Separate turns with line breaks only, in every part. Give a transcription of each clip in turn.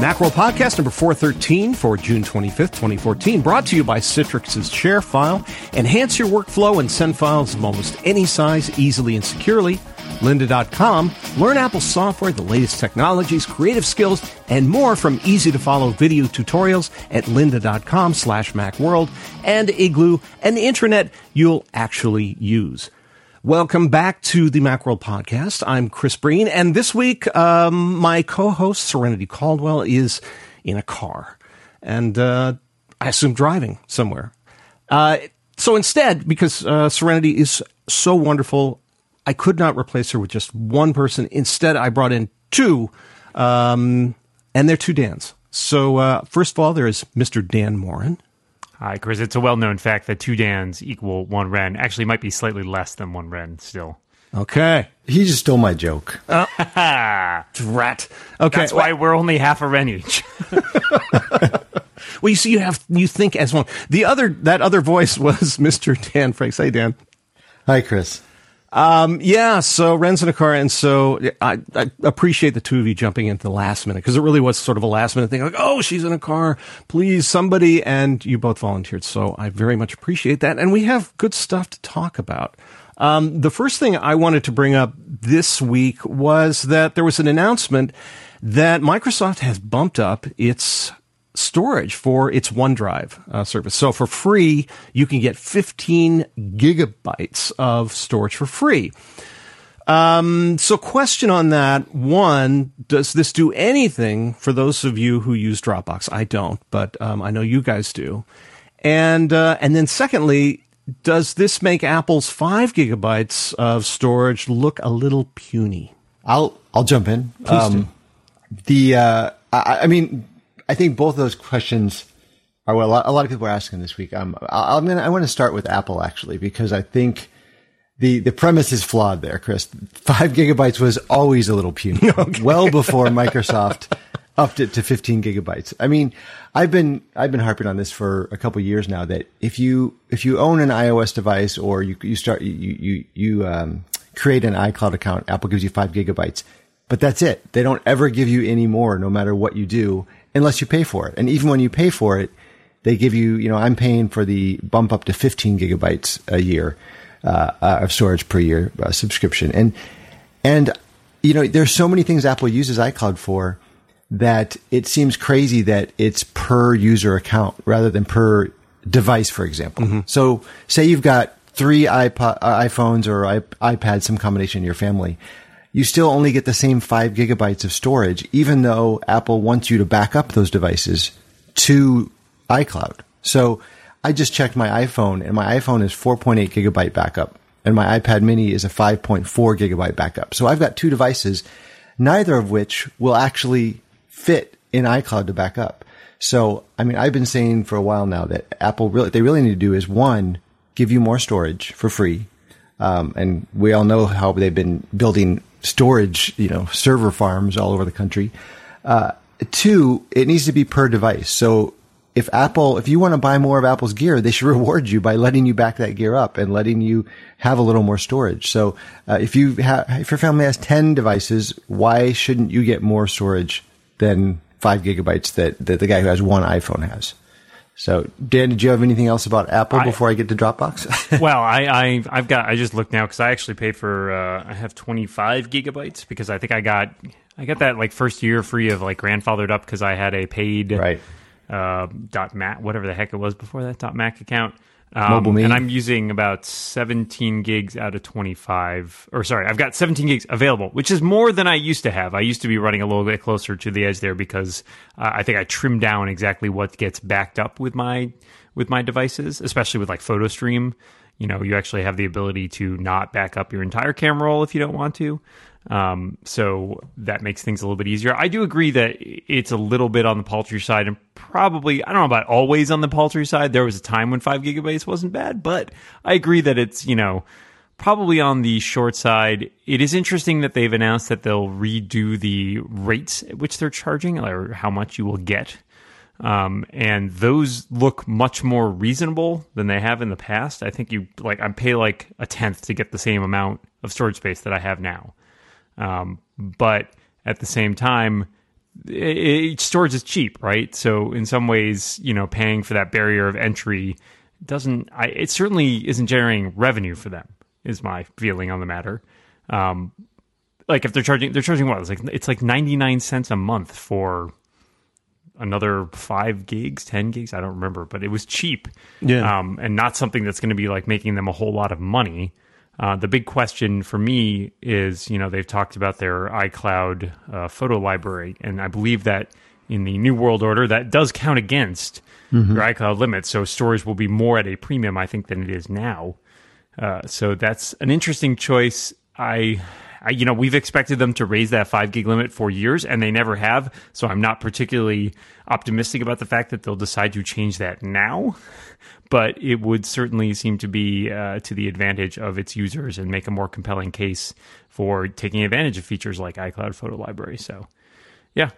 Macworld Podcast number 413 for June 25th, 2014, brought to you by Citrix's ShareFile. Enhance your workflow and send files of almost any size easily and securely. Lynda.com. Learn Apple software, the latest technologies, creative skills, and more from easy to follow video tutorials at lynda.com slash macworld and Igloo, an intranet you'll actually use. Welcome back to the Macworld podcast. I'm Chris Breen, and this week, um, my co-host Serenity Caldwell is in a car, and uh, I assume driving somewhere. Uh, so instead, because uh, Serenity is so wonderful, I could not replace her with just one person. Instead, I brought in two, um, and they're two Dans. So uh, first of all, there is Mr. Dan Moren.
Hi, Chris. It's a well known fact that two Dans equal one Ren. Actually, might be slightly less than one Ren still.
Okay.
He just stole my joke.
Uh, drat. Okay.
That's why we're only half a Ren each.
Well, you see, you have you think as one. The other that other voice was Mr. Dan Frakes. Hey, Dan.
Hi, Chris.
Um, yeah, so Ren's in a car, and so I, I appreciate the two of you jumping into the last minute because it really was sort of a last minute thing. Like, oh, she's in a car, please, somebody, and you both volunteered, so I very much appreciate that. And we have good stuff to talk about. Um, the first thing I wanted to bring up this week was that there was an announcement that Microsoft has bumped up its storage for its OneDrive uh, service. So for free, you can get 15 gigabytes of storage for free. Um, so question on that. One, does this do anything for those of you who use Dropbox? I don't, but um, I know you guys do. And, uh, and then secondly, does this make Apple's five gigabytes of storage look a little puny?
I'll I'll jump in.
Please do.
The uh, I, I mean, I think both of those questions are what a lot, a lot of people are asking this week. Um, I, I'm gonna I want to start with Apple actually because I think the the premise is flawed there, Chris. Five gigabytes was always a little puny, well before Microsoft upped it to 15 gigabytes. I mean, I've been I've been harping on this for a couple years now that if you if you own an iOS device or you you start you you you um, create an iCloud account, Apple gives you five gigabytes, but that's it. They don't ever give you any more, no matter what you do, unless you pay for it. And even when you pay for it, they give you you know I'm paying for the bump up to 15 gigabytes a year uh, uh, of storage per year uh, subscription, and and you know there's so many things Apple uses iCloud for that it seems crazy that it's per user account rather than per device, for example. So say you've got three iPod, uh, iPhones or iPads, some combination in your family. You still only get the same five gigabytes of storage, even though Apple wants you to back up those devices to iCloud. So I just checked my iPhone and my iPhone is 4.8 gigabyte backup and my iPad mini is a 5.4 gigabyte backup. So I've got two devices, neither of which will actually fit in iCloud to back up. So, I mean, I've been saying for a while now that Apple really, they really need to do is one, give you more storage for free. Um, and we all know how they've been building storage, you know, server farms all over the country. Uh, two, it needs to be per device. So if Apple, if you want to buy more of Apple's gear, they should reward you by letting you back that gear up and letting you have a little more storage. So uh, if you have, if your family has 10 devices, why shouldn't you get more storage than five gigabytes that, that the guy who has one iPhone has? So, Dan, did you have anything else about Apple
I-
before I get to Dropbox?
well, I, I I've got I just looked now because I actually pay for uh, I have 25 gigabytes because I think I got I got that like first year free of like grandfathered up because I had a paid
right.
uh, dot mac whatever the heck it was before that dot mac account. Um, and I'm using about 17 gigs out of 25, or sorry, I've got 17 gigs available, which is more than I used to have. I used to be running a little bit closer to the edge there because uh, I think I trimmed down exactly what gets backed up with my with my devices, especially with like PhotoStream. You know, you actually have the ability to not back up your entire camera roll if you don't want to. Um, so that makes things a little bit easier. I do agree that it's a little bit on the paltry side and probably, I don't know about always on the paltry side. There was a time when five gigabytes wasn't bad, but I agree that it's, you know, probably on the short side. It is interesting that they've announced that they'll redo the rates at which they're charging or how much you will get. Um, and those look much more reasonable than they have in the past. I think you like I pay like a tenth to get the same amount of storage space that I have now. Um, but at the same time, it, it, storage is cheap, right? So in some ways, you know, paying for that barrier of entry doesn't. I, it certainly isn't generating revenue for them. Is my feeling on the matter. Um, like if they're charging, they're charging what? It's like it's like ninety nine cents a month for another five gigs, ten gigs. I don't remember, but it was cheap.
Yeah.
Um, and not something that's going to be like making them a whole lot of money. Uh, the big question for me is, you know, they've talked about their iCloud uh, photo library, and I believe that in the new world order, that does count against mm-hmm. your iCloud limit. So storage will be more at a premium, I think, than it is now. Uh, so that's an interesting choice. I, you know, we've expected them to raise that five gig limit for years, and they never have. So I'm not particularly optimistic about the fact that they'll decide to change that now. But it would certainly seem to be uh, to the advantage of its users and make a more compelling case for taking advantage of features like iCloud Photo Library. So, yeah,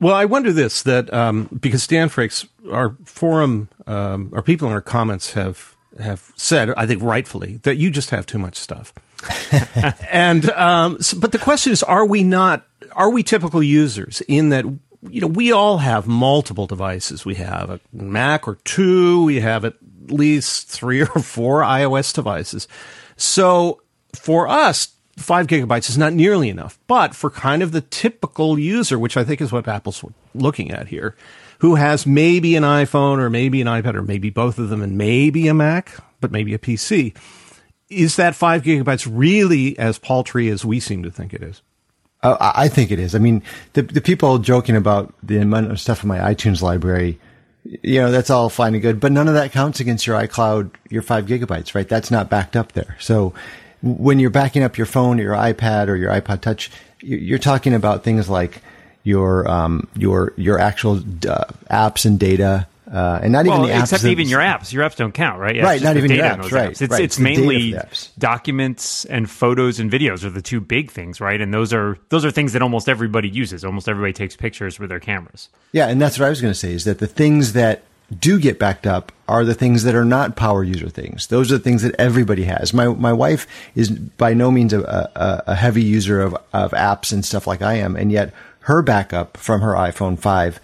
well, I wonder this that um, because Dan Frakes, our forum, um, our people in our comments have have said, I think rightfully, that you just have too much stuff. and um, so, but the question is, are we not? Are we typical users in that? You know, we all have multiple devices. We have a Mac or two. We have at least three or four iOS devices. So for us, five gigabytes is not nearly enough. But for kind of the typical user, which I think is what Apple's looking at here, who has maybe an iPhone or maybe an iPad or maybe both of them and maybe a Mac, but maybe a PC is that five gigabytes really as paltry as we seem to think it is?
Uh, I think it is. I mean, the the people joking about the amount of stuff in my iTunes library, you know, that's all fine and good, but none of that counts against your iCloud, your five gigabytes, right? That's not backed up there. So when you're backing up your phone or your iPad or your iPod Touch, you're talking about things like your um, your your actual uh, apps and data, uh, and not
well,
even the apps.
Except even your apps. Your apps don't count, right?
Yeah, right, not even your apps, right,
apps. It's,
right.
it's, mainly documents and photos and videos are the two big things, right? And those are those are things that almost everybody uses. Almost everybody takes pictures with their cameras.
Yeah, and that's what I was going to say is that the things that do get backed up are the things that are not power user things. Those are the things that everybody has. My my wife is by no means a, a, a heavy user of, of apps and stuff like I am, and yet her backup from her iPhone 5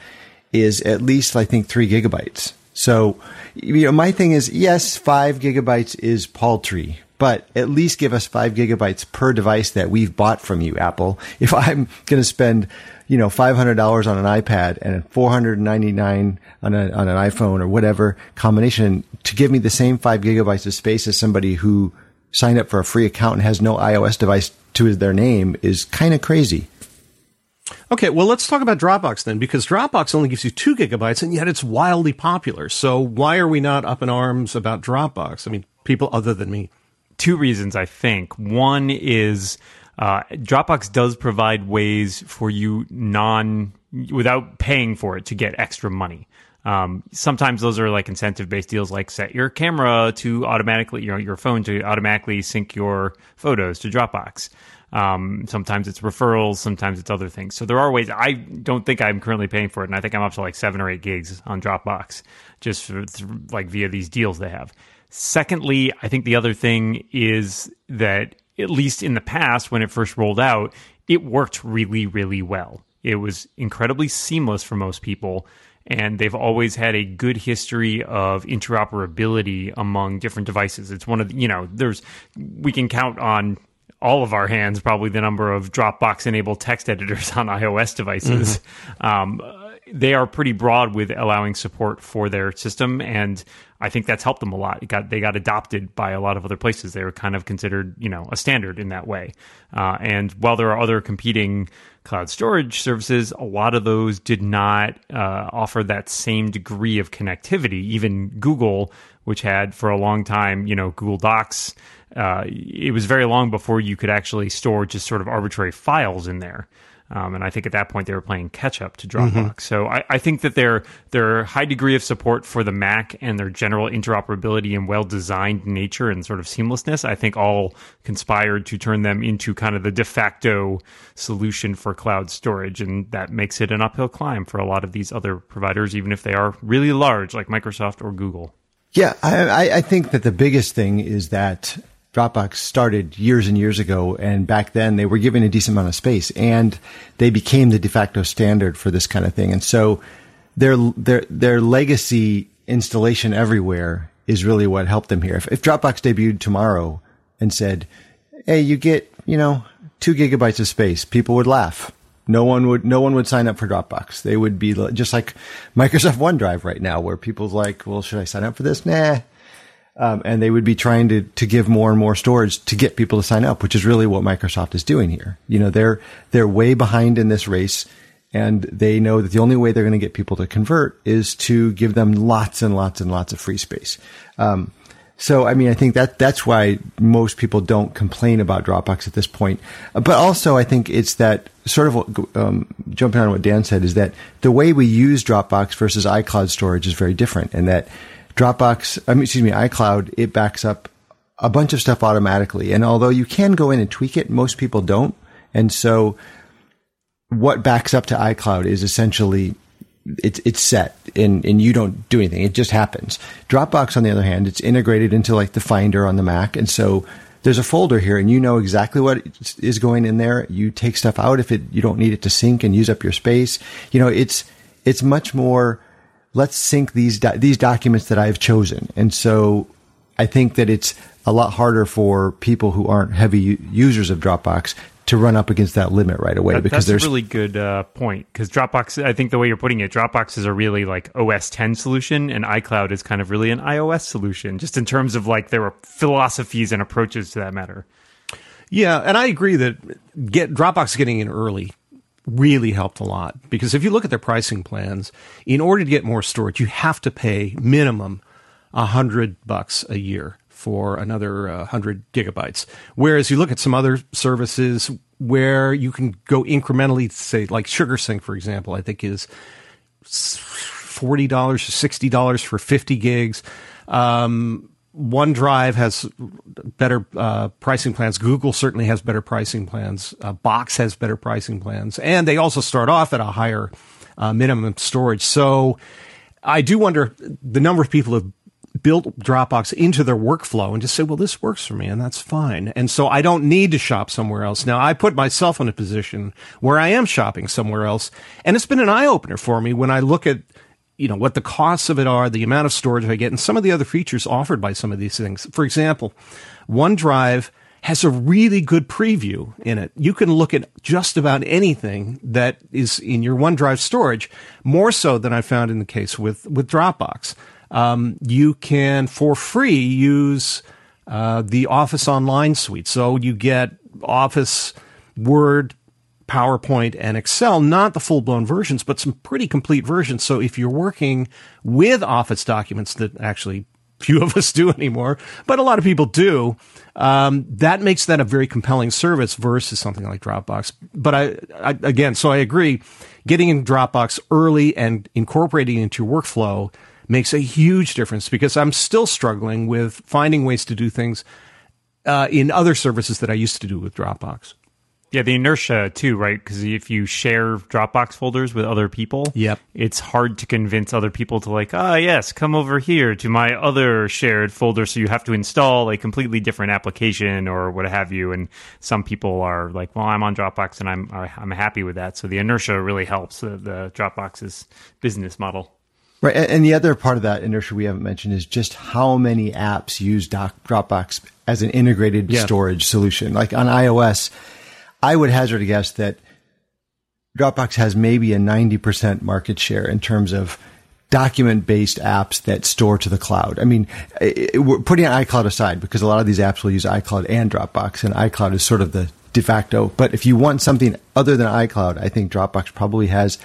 is at least, I think, three gigabytes. So, you know, my thing is, yes, five gigabytes is paltry, but at least give us five gigabytes per device that we've bought from you, Apple. If I'm going to spend, you know, $500 on an iPad and 499 on, a, on an iPhone or whatever combination to give me the same five gigabytes of space as somebody who signed up for a free account and has no iOS device to their name is kind of crazy.
Okay, well, let's talk about Dropbox then, because Dropbox only gives you two gigabytes, and yet it's wildly popular. So why are we not up in arms about Dropbox? I mean, people other than me.
Two reasons, I think. One is uh, Dropbox does provide ways for you non without paying for it to get extra money. Um, sometimes those are like incentive based deals, like set your camera to automatically, you know, your phone to automatically sync your photos to Dropbox. Um, sometimes it's referrals, sometimes it's other things. So there are ways. I don't think I'm currently paying for it, and I think I'm up to like seven or eight gigs on Dropbox, just for, like via these deals they have. Secondly, I think the other thing is that at least in the past, when it first rolled out, it worked really, really well. It was incredibly seamless for most people and they've always had a good history of interoperability among different devices. It's one of the, you know, there's we can count on all of our hands probably the number of Dropbox enabled text editors on iOS devices. Mm-hmm. Um, they are pretty broad with allowing support for their system, and I think that's helped them a lot. It got they got adopted by a lot of other places. They were kind of considered, you know, a standard in that way. Uh, and while there are other competing cloud storage services, a lot of those did not uh, offer that same degree of connectivity. Even Google, which had for a long time, you know, Google Docs uh, it was very long before you could actually store just sort of arbitrary files in there. Um, and I think at that point they were playing catch up to Dropbox. Mm-hmm. So I, I, think that their their high degree of support for the Mac and their general interoperability and well designed nature and sort of seamlessness, I think all conspired to turn them into kind of the de facto solution for cloud storage, and that makes it an uphill climb for a lot of these other providers, even if they are really large like Microsoft or Google.
Yeah, I, I think that the biggest thing is that Dropbox started years and years ago, and back then they were given a decent amount of space, and they became the de facto standard for this kind of thing. And so their their their legacy installation everywhere is really what helped them here. If, if Dropbox debuted tomorrow and said, "Hey, you get you know two gigabytes of space," people would laugh. No one would no one would sign up for Dropbox. They would be just like Microsoft OneDrive right now, where people's like, "Well, should I sign up for this?" Nah. Um, and they would be trying to to give more and more storage to get people to sign up, which is really what Microsoft is doing here. You know, they're they're way behind in this race and they know that the only way they're going to get people to convert is to give them lots and lots and lots of free space. Um, so, I mean, I think that that's why most people don't complain about Dropbox at this point. But also, I think it's that sort of um, jumping on what Dan said is that the way we use Dropbox versus iCloud storage is very different, and that Dropbox, I mean, excuse me, iCloud, it backs up a bunch of stuff automatically. And although you can go in and tweak it, most people don't. And so what backs up to iCloud is essentially it's it's set and and you don't do anything. It just happens. Dropbox, on the other hand, it's integrated into like the Finder on the Mac, and so there's a folder here, and you know exactly what is going in there. You take stuff out if it you don't need it to sync and use up your space. You know, it's it's much more. Let's sync these do- these documents that I've chosen, and so I think that it's a lot harder for people who aren't heavy users of Dropbox to run up against that limit right away
that,
because
that's
there's
a really good uh, point because Dropbox I think the way you're putting it Dropbox is a really like OS 10 solution and iCloud is kind of really an iOS solution just in terms of like their philosophies and approaches to that matter.
Yeah, and I agree that get Dropbox getting in early really helped a lot because if you look at their pricing plans, in order to get more storage, you have to pay minimum a hundred bucks a year for another uh, 100 gigabytes. Whereas you look at some other services where you can go incrementally, say, like SugarSync, for example, I think is $40 or $60 for 50 gigs. Um, OneDrive has better uh, pricing plans. Google certainly has better pricing plans. Uh, Box has better pricing plans. And they also start off at a higher uh, minimum storage. So I do wonder the number of people have built Dropbox into their workflow and just say, well, this works for me and that's fine. And so I don't need to shop somewhere else. Now I put myself in a position where I am shopping somewhere else. And it's been an eye opener for me when I look at, you know, what the costs of it are, the amount of storage I get and some of the other features offered by some of these things. For example, OneDrive has a really good preview in it. You can look at just about anything that is in your OneDrive storage, more so than I found in the case with, with Dropbox um, you can for free use uh, the Office Online suite. So you get Office, Word, PowerPoint, and Excel, not the full blown versions, but some pretty complete versions. So if you're working with Office documents that actually few of us do anymore, but a lot of people do. Um, that makes that a very compelling service versus something like Dropbox. But I, I, again, so I agree. Getting in Dropbox early and incorporating it into your workflow makes a huge difference because I'm still struggling with finding ways to do things uh, in other services that I used to do with Dropbox.
Yeah, the inertia too, right? Because if you share Dropbox folders with other people,
yep.
it's hard to convince other people to like, ah, yes, come over here to my other shared folder. So you have to install a completely different application or what have you. And some people are like, well, I'm on Dropbox and I'm I'm happy with that. So the inertia really helps the, the Dropbox's business model.
Right. And the other part of that inertia we haven't mentioned is just how many apps use Doc, Dropbox as an integrated yeah. storage solution. Like on iOS, I would hazard a guess that Dropbox has maybe a 90% market share in terms of document based apps that store to the cloud. I mean, it, we're putting iCloud aside because a lot of these apps will use iCloud and Dropbox, and iCloud is sort of the de facto. But if you want something other than iCloud, I think Dropbox probably has,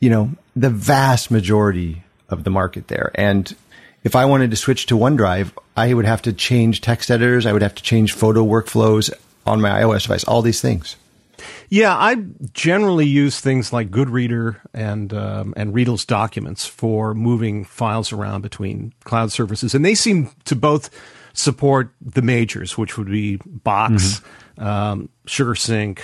you know, the vast majority of the market there. And if I wanted to switch to OneDrive, I would have to change text editors. I would have to change photo workflows on my iOS device, all these things.
Yeah, I generally use things like Goodreader and um, and Readdle's documents for moving files around between cloud services, and they seem to both support the majors, which would be Box, mm-hmm. um, SugarSync,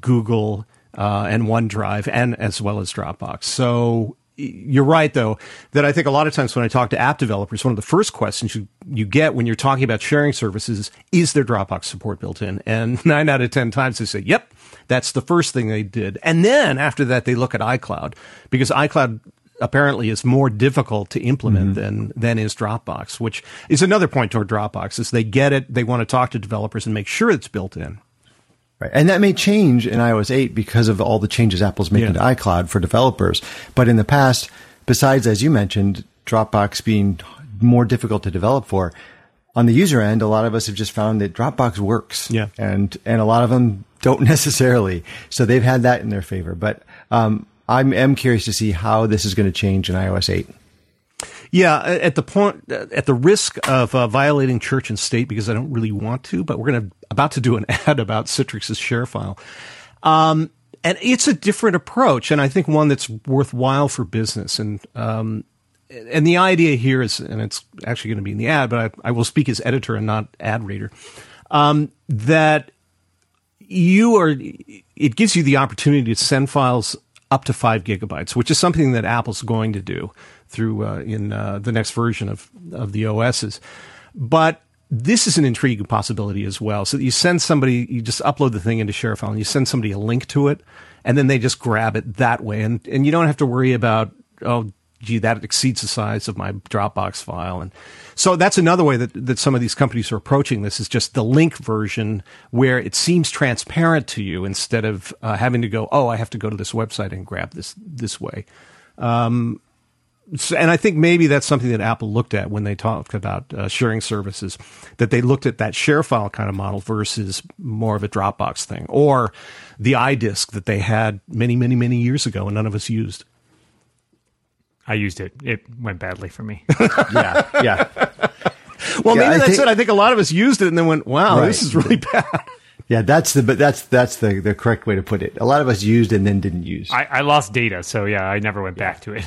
Google, uh, and OneDrive, and as well as Dropbox. So you're right though that I think a lot of times when I talk to app developers, one of the first questions you, you get when you're talking about sharing services is is there Dropbox support built in? And nine out of 10 times they say, yep, that's the first thing they did. And then after that, they look at iCloud because iCloud apparently is more difficult to implement mm-hmm. than than is Dropbox, which is another point toward Dropbox. Is they get it, they want to talk to developers and make sure it's built in.
Right. And that may change in iOS 8 because of all the changes Apple's making yeah. to iCloud for developers. But in the past, besides, as you mentioned, Dropbox being more difficult to develop for, on the user end, a lot of us have just found that Dropbox works.
Yeah.
And, and a lot of them don't necessarily. So they've had that in their favor. But, um, I'm am curious to see how this is going to change in iOS 8.
Yeah, at the point, at the risk of uh, violating church and state, because I don't really want to, but we're going to about to do an ad about Citrix's ShareFile. Um, and it's a different approach, and I think one that's worthwhile for business. And um, and the idea here is, and it's actually going to be in the ad, but I, I will speak as editor and not ad reader. Um, that you are, it gives you the opportunity to send files up to five gigabytes, which is something that Apple's going to do through uh, in uh, the next version of of the OSs. But this is an intriguing possibility as well. So you send somebody, you just upload the thing into ShareFile, and you send somebody a link to it, and then they just grab it that way, and and you don't have to worry about oh gee, that exceeds the size of my Dropbox file. And so that's another way that, that some of these companies are approaching this is just the link version where it seems transparent to you instead of uh, having to go, oh, I have to go to this website and grab this this way. Um, and I think maybe that's something that Apple looked at when they talked about uh, sharing services, that they looked at that ShareFile kind of model versus more of a Dropbox thing, or the iDisk that they had many, many, many years ago and none of us used.
I used it. It went badly for me.
yeah, yeah.
Well, yeah, maybe I that's think, it. I think a lot of us used it and then went, "Wow, right. this is really bad."
Yeah, that's the but that's that's the the correct way to put it. A lot of us used and then didn't use.
I, I lost data, so yeah, I never went back to it.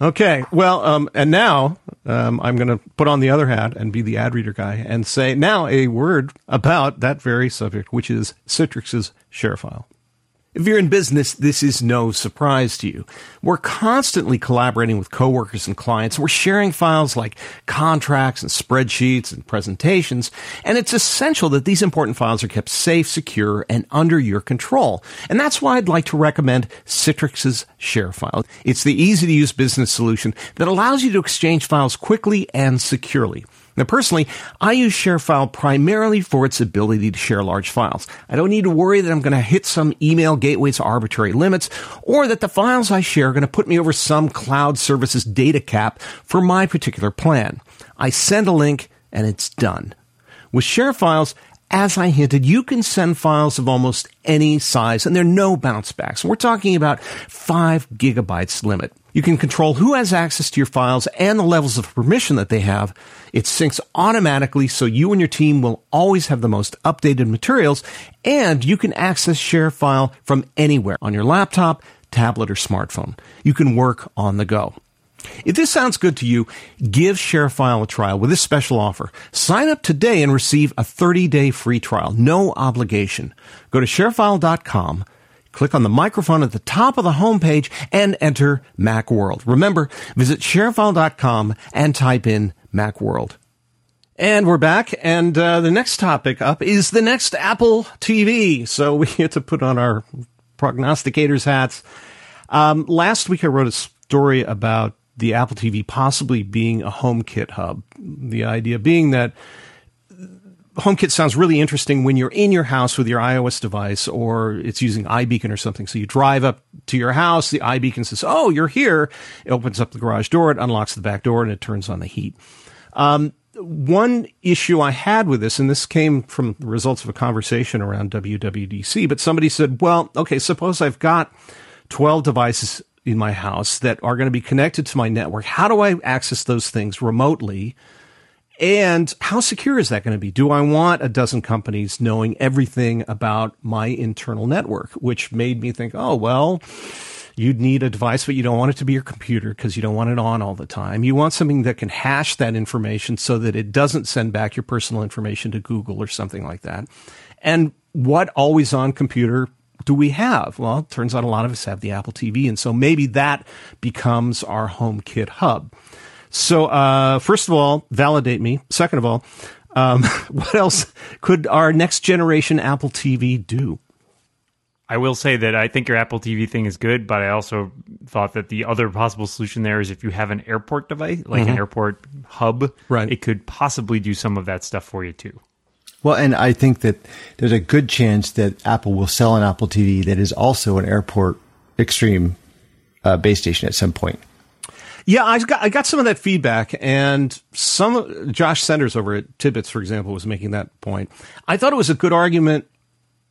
Okay, well, um, and now um, I'm going to put on the other hat and be the ad reader guy and say now a word about that very subject, which is Citrix's ShareFile. If you're in business, this is no surprise to you. We're constantly collaborating with coworkers and clients. We're sharing files like contracts and spreadsheets and presentations, and it's essential that these important files are kept safe, secure, and under your control. And that's why I'd like to recommend Citrix's ShareFile. It's the easy to use business solution that allows you to exchange files quickly and securely. Now, personally, I use ShareFile primarily for its ability to share large files. I don't need to worry that I'm going to hit some email gateway's arbitrary limits or that the files I share are going to put me over some cloud services data cap for my particular plan. I send a link and it's done. With share files, as I hinted, you can send files of almost any size and there are no bounce backs. We're talking about five gigabytes limit. You can control who has access to your files and the levels of permission that they have. It syncs automatically so you and your team will always have the most updated materials and you can access ShareFile from anywhere on your laptop, tablet, or smartphone. You can work on the go. If this sounds good to you, give ShareFile a trial with this special offer. Sign up today and receive a 30-day free trial, no obligation. Go to sharefile.com Click on the microphone at the top of the homepage and enter Macworld. Remember, visit sharefile.com and type in Macworld. And we're back, and uh, the next topic up is the next Apple TV. So we get to put on our prognosticators hats. Um, last week, I wrote a story about the Apple TV possibly being a HomeKit hub. The idea being that HomeKit sounds really interesting when you're in your house with your iOS device or it's using iBeacon or something. So you drive up to your house, the iBeacon says, "Oh, you're here." It opens up the garage door, it unlocks the back door, and it turns on the heat. Um, one issue I had with this, and this came from the results of a conversation around WWDC, but somebody said, "Well, okay, suppose I've got 12 devices in my house that are going to be connected to my network. How do I access those things remotely?" And how secure is that going to be? Do I want a dozen companies knowing everything about my internal network? Which made me think, oh, well, you'd need a device, but you don't want it to be your computer because you don't want it on all the time. You want something that can hash that information so that it doesn't send back your personal information to Google or something like that. And what always on computer do we have? Well, it turns out a lot of us have the Apple TV. And so maybe that becomes our HomeKit hub. So, uh, first of all, validate me. Second of all, um, what else could our next generation Apple TV do?
I will say that I think your Apple TV thing is good, but I also thought that the other possible solution there is if you have an airport device, like mm-hmm. an airport hub,
right.
it could possibly do some of that stuff for you too.
Well, and I think that there's a good chance that Apple will sell an Apple TV that is also an AirPort Extreme uh, base station at some point.
Yeah, I got I got some of that feedback, and some Josh Centers over at Tidbits, for example, was making that point. I thought it was a good argument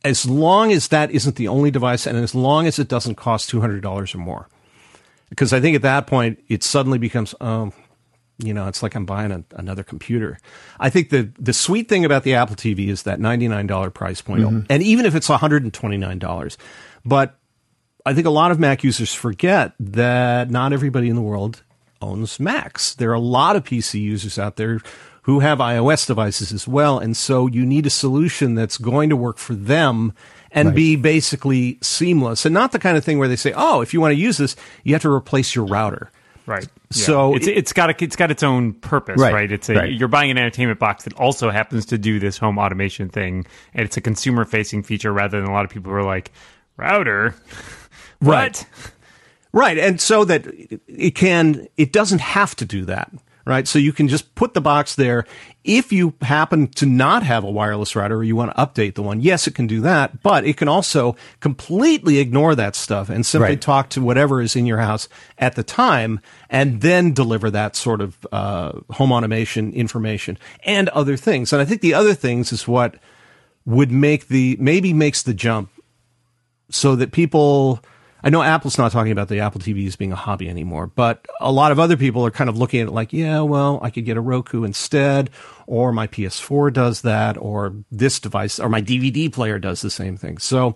as long as that isn't the only device, and as long as it doesn't cost two hundred dollars or more. Because I think at that point it suddenly becomes, um, you know, it's like I'm buying a, another computer. I think the the sweet thing about the Apple TV is that ninety nine dollar price point, mm-hmm. and even if it's one hundred and twenty nine dollars, but I think a lot of Mac users forget that not everybody in the world owns Macs. There are a lot of PC users out there who have iOS devices as well. And so you need a solution that's going to work for them and right. be basically seamless and not the kind of thing where they say, oh, if you want to use this, you have to replace your router.
Right. Yeah. So it's it's got a, it's got its own purpose, right? right? It's a right. you're buying an entertainment box that also happens to do this home automation thing, and it's a consumer facing feature rather than a lot of people who are like router,
right? Right. And so that it can, it doesn't have to do that. Right. So you can just put the box there. If you happen to not have a wireless router or you want to update the one, yes, it can do that, but it can also completely ignore that stuff and simply right. talk to whatever is in your house at the time and then deliver that sort of uh, home automation information and other things. And I think the other things is what would make the, maybe makes the jump so that people, I know Apple's not talking about the Apple TV as being a hobby anymore, but a lot of other people are kind of looking at it like, yeah, well, I could get a Roku instead, or my PS4 does that, or this device, or my DVD player does the same thing. So,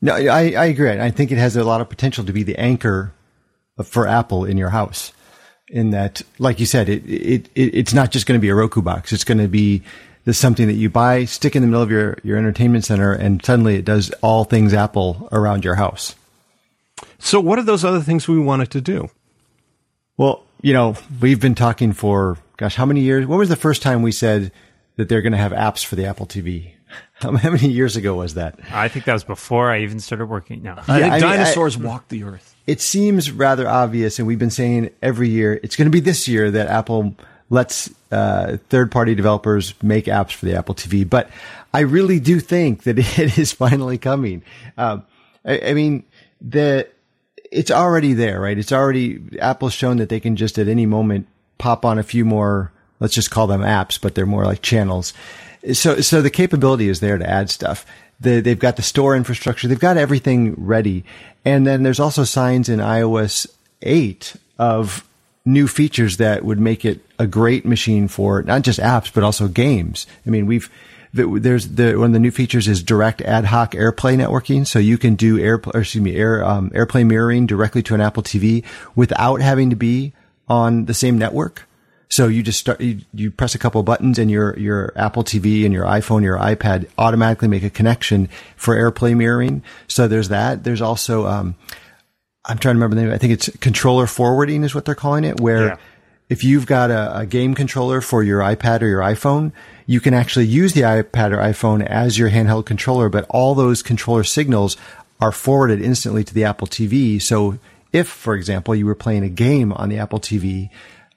no, I, I agree. I think it has a lot of potential to be the anchor for Apple in your house. In that, like you said, it, it, it it's not just going to be a Roku box. It's going to be this something that you buy, stick in the middle of your, your entertainment center, and suddenly it does all things Apple around your house.
So, what are those other things we wanted to do?
Well, you know, we've been talking for, gosh, how many years? When was the first time we said that they're going to have apps for the Apple TV? How many years ago was that?
I think that was before I even started working. No,
I yeah, think I dinosaurs mean, I, walked the earth.
It seems rather obvious, and we've been saying every year it's going to be this year that Apple lets uh, third-party developers make apps for the Apple TV. But I really do think that it is finally coming. Um, I, I mean, the it's already there, right? It's already Apple's shown that they can just at any moment pop on a few more. Let's just call them apps, but they're more like channels. So, so the capability is there to add stuff. The, they've got the store infrastructure. They've got everything ready. And then there's also signs in iOS 8 of new features that would make it a great machine for not just apps, but also games. I mean, we've, there's the one of the new features is direct ad hoc AirPlay networking, so you can do air, excuse me, air um, AirPlay mirroring directly to an Apple TV without having to be on the same network. So you just start, you, you press a couple buttons and your, your Apple TV and your iPhone, your iPad automatically make a connection for AirPlay mirroring. So there's that. There's also, um, I'm trying to remember the name. I think it's controller forwarding is what they're calling it, where yeah. If you've got a, a game controller for your iPad or your iPhone, you can actually use the iPad or iPhone as your handheld controller, but all those controller signals are forwarded instantly to the Apple TV. So if, for example, you were playing a game on the Apple TV,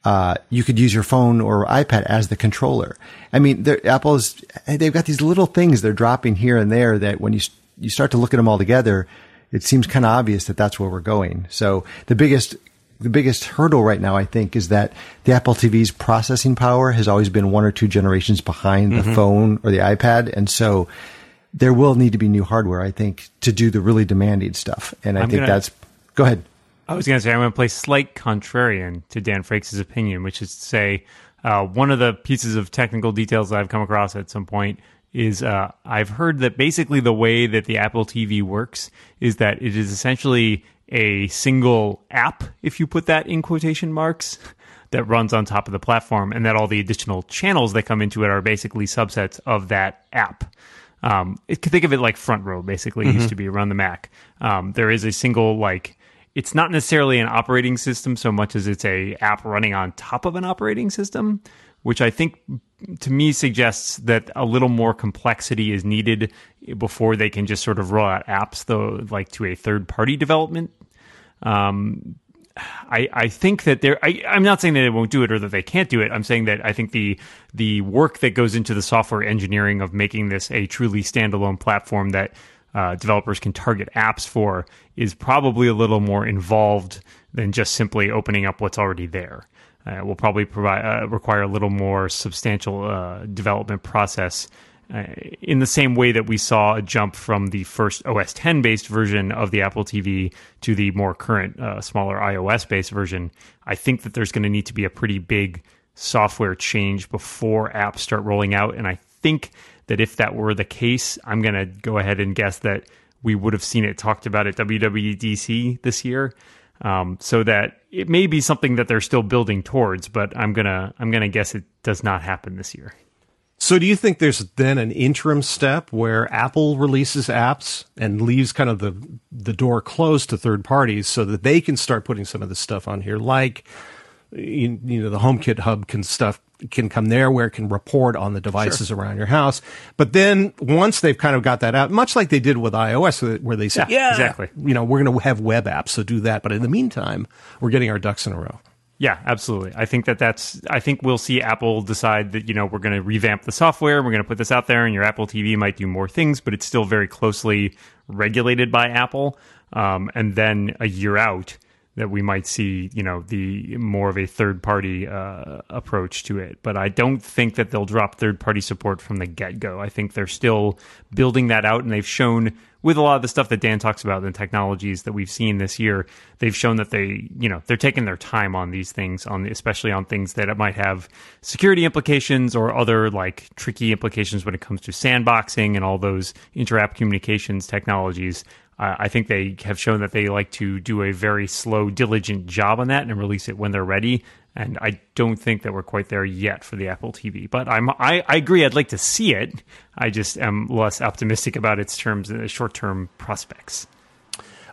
uh, you could use your phone or iPad as the controller. I mean, Apple's, they've got these little things they're dropping here and there that when you, you start to look at them all together, it seems kind of obvious that that's where we're going. So the biggest the biggest hurdle right now, I think, is that the Apple TV's processing power has always been one or two generations behind mm-hmm. the phone or the iPad. And so there will need to be new hardware, I think, to do the really demanding stuff. And I I'm think gonna, that's, go ahead.
I was going to say, I'm going to play slight contrarian to Dan Frakes' opinion, which is to say, uh, one of the pieces of technical details that I've come across at some point is uh, I've heard that basically the way that the Apple TV works is that it is essentially a single app, if you put that in quotation marks, that runs on top of the platform, and that all the additional channels that come into it are basically subsets of that app. Um, it, think of it like front row, basically, mm-hmm. used to be around the Mac. Um, there is a single like it's not necessarily an operating system so much as it's a app running on top of an operating system, which I think to me suggests that a little more complexity is needed before they can just sort of roll out apps though like to a third party development. Um, I, I think that they're I, I'm not saying that they won't do it or that they can't do it. I'm saying that I think the the work that goes into the software engineering of making this a truly standalone platform that uh, developers can target apps for is probably a little more involved than just simply opening up what's already there. Uh, will probably provide uh, require a little more substantial uh, development process. In the same way that we saw a jump from the first OS 10 based version of the Apple TV to the more current, uh, smaller iOS based version, I think that there's going to need to be a pretty big software change before apps start rolling out. And I think that if that were the case, I'm going to go ahead and guess that we would have seen it talked about at WWDC this year. Um, so that it may be something that they're still building towards, but I'm gonna I'm gonna guess it does not happen this year.
So, do you think there's then an interim step where Apple releases apps and leaves kind of the the door closed to third parties so that they can start putting some of this stuff on here, like you, you know the HomeKit hub can stuff can come there where it can report on the devices sure. around your house. But then once they've kind of got that out, much like they did with iOS, where they said, yeah, yeah exactly, you know, we're going to have web apps, so do that. But in the meantime, we're getting our ducks in a row.
Yeah, absolutely. I think that that's. I think we'll see Apple decide that you know we're going to revamp the software. We're going to put this out there, and your Apple TV might do more things, but it's still very closely regulated by Apple. Um, and then a year out, that we might see, you know, the more of a third party uh, approach to it. But I don't think that they'll drop third party support from the get go. I think they're still building that out, and they've shown with a lot of the stuff that Dan talks about, the technologies that we've seen this year, they've shown that they, you know, they're taking their time on these things, on especially on things that might have security implications or other like tricky implications when it comes to sandboxing and all those inter-app communications technologies. Uh, I think they have shown that they like to do a very slow, diligent job on that and release it when they're ready. And I don't think that we're quite there yet for the Apple TV. But I'm I, I agree. I'd like to see it. I just am less optimistic about its terms, uh, short term prospects.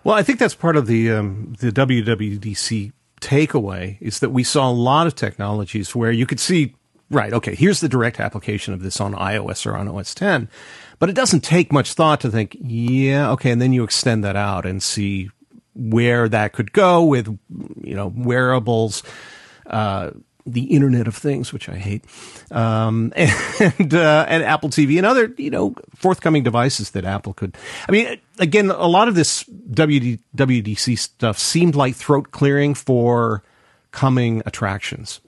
Well, I think that's part of the um, the WWDC takeaway is that we saw a lot of technologies where you could see right. Okay, here's the direct application of this on iOS or on OS 10 but it doesn't take much thought to think, yeah, okay, and then you extend that out and see where that could go with, you know, wearables, uh, the Internet of Things, which I hate, um, and uh, and Apple TV and other you know forthcoming devices that Apple could. I mean, again, a lot of this WD, WDC stuff seemed like throat clearing for coming attractions.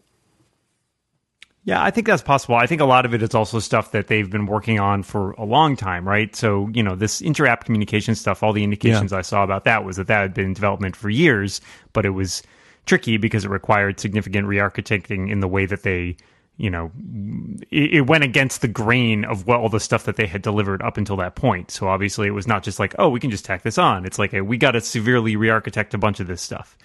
Yeah, I think that's possible. I think a lot of it is also stuff that they've been working on for a long time, right? So, you know, this inter-app communication stuff, all the indications yeah. I saw about that was that that had been in development for years, but it was tricky because it required significant re-architecting in the way that they, you know, it, it went against the grain of what all the stuff that they had delivered up until that point. So obviously it was not just like, oh, we can just tack this on. It's like, a, we got to severely re-architect a bunch of this stuff.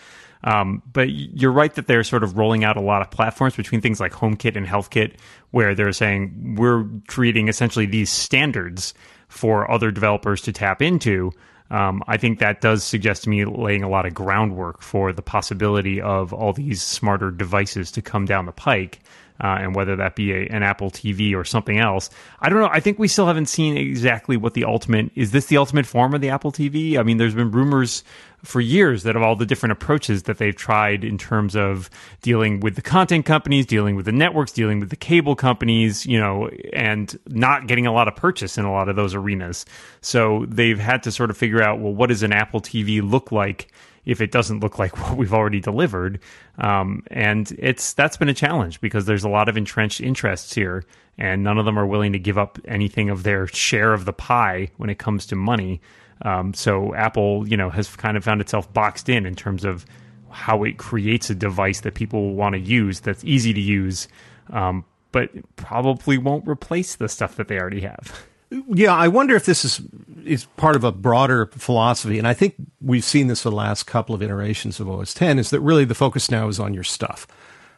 Um, but you're right that they're sort of rolling out a lot of platforms between things like HomeKit and HealthKit, where they're saying we're creating essentially these standards for other developers to tap into. Um, I think that does suggest to me laying a lot of groundwork for the possibility of all these smarter devices to come down the pike uh, and whether that be a, an Apple TV or something else. I don't know. I think we still haven't seen exactly what the ultimate is. This the ultimate form of the Apple TV? I mean, there's been rumors for years that of all the different approaches that they've tried in terms of dealing with the content companies, dealing with the networks, dealing with the cable companies, you know, and not getting a lot of purchase in a lot of those arenas. So they've had to sort of figure out, well, what does an Apple TV look like? if it doesn't look like what we've already delivered. Um, and it's that's been a challenge because there's a lot of entrenched interests here, and none of them are willing to give up anything of their share of the pie when it comes to money. Um, so Apple, you know, has kind of found itself boxed in in terms of how it creates a device that people want to use that's easy to use, um, but probably won't replace the stuff that they already have.
Yeah, I wonder if this is is part of a broader philosophy, and I think we've seen this the last couple of iterations of OS 10. Is that really the focus now is on your stuff?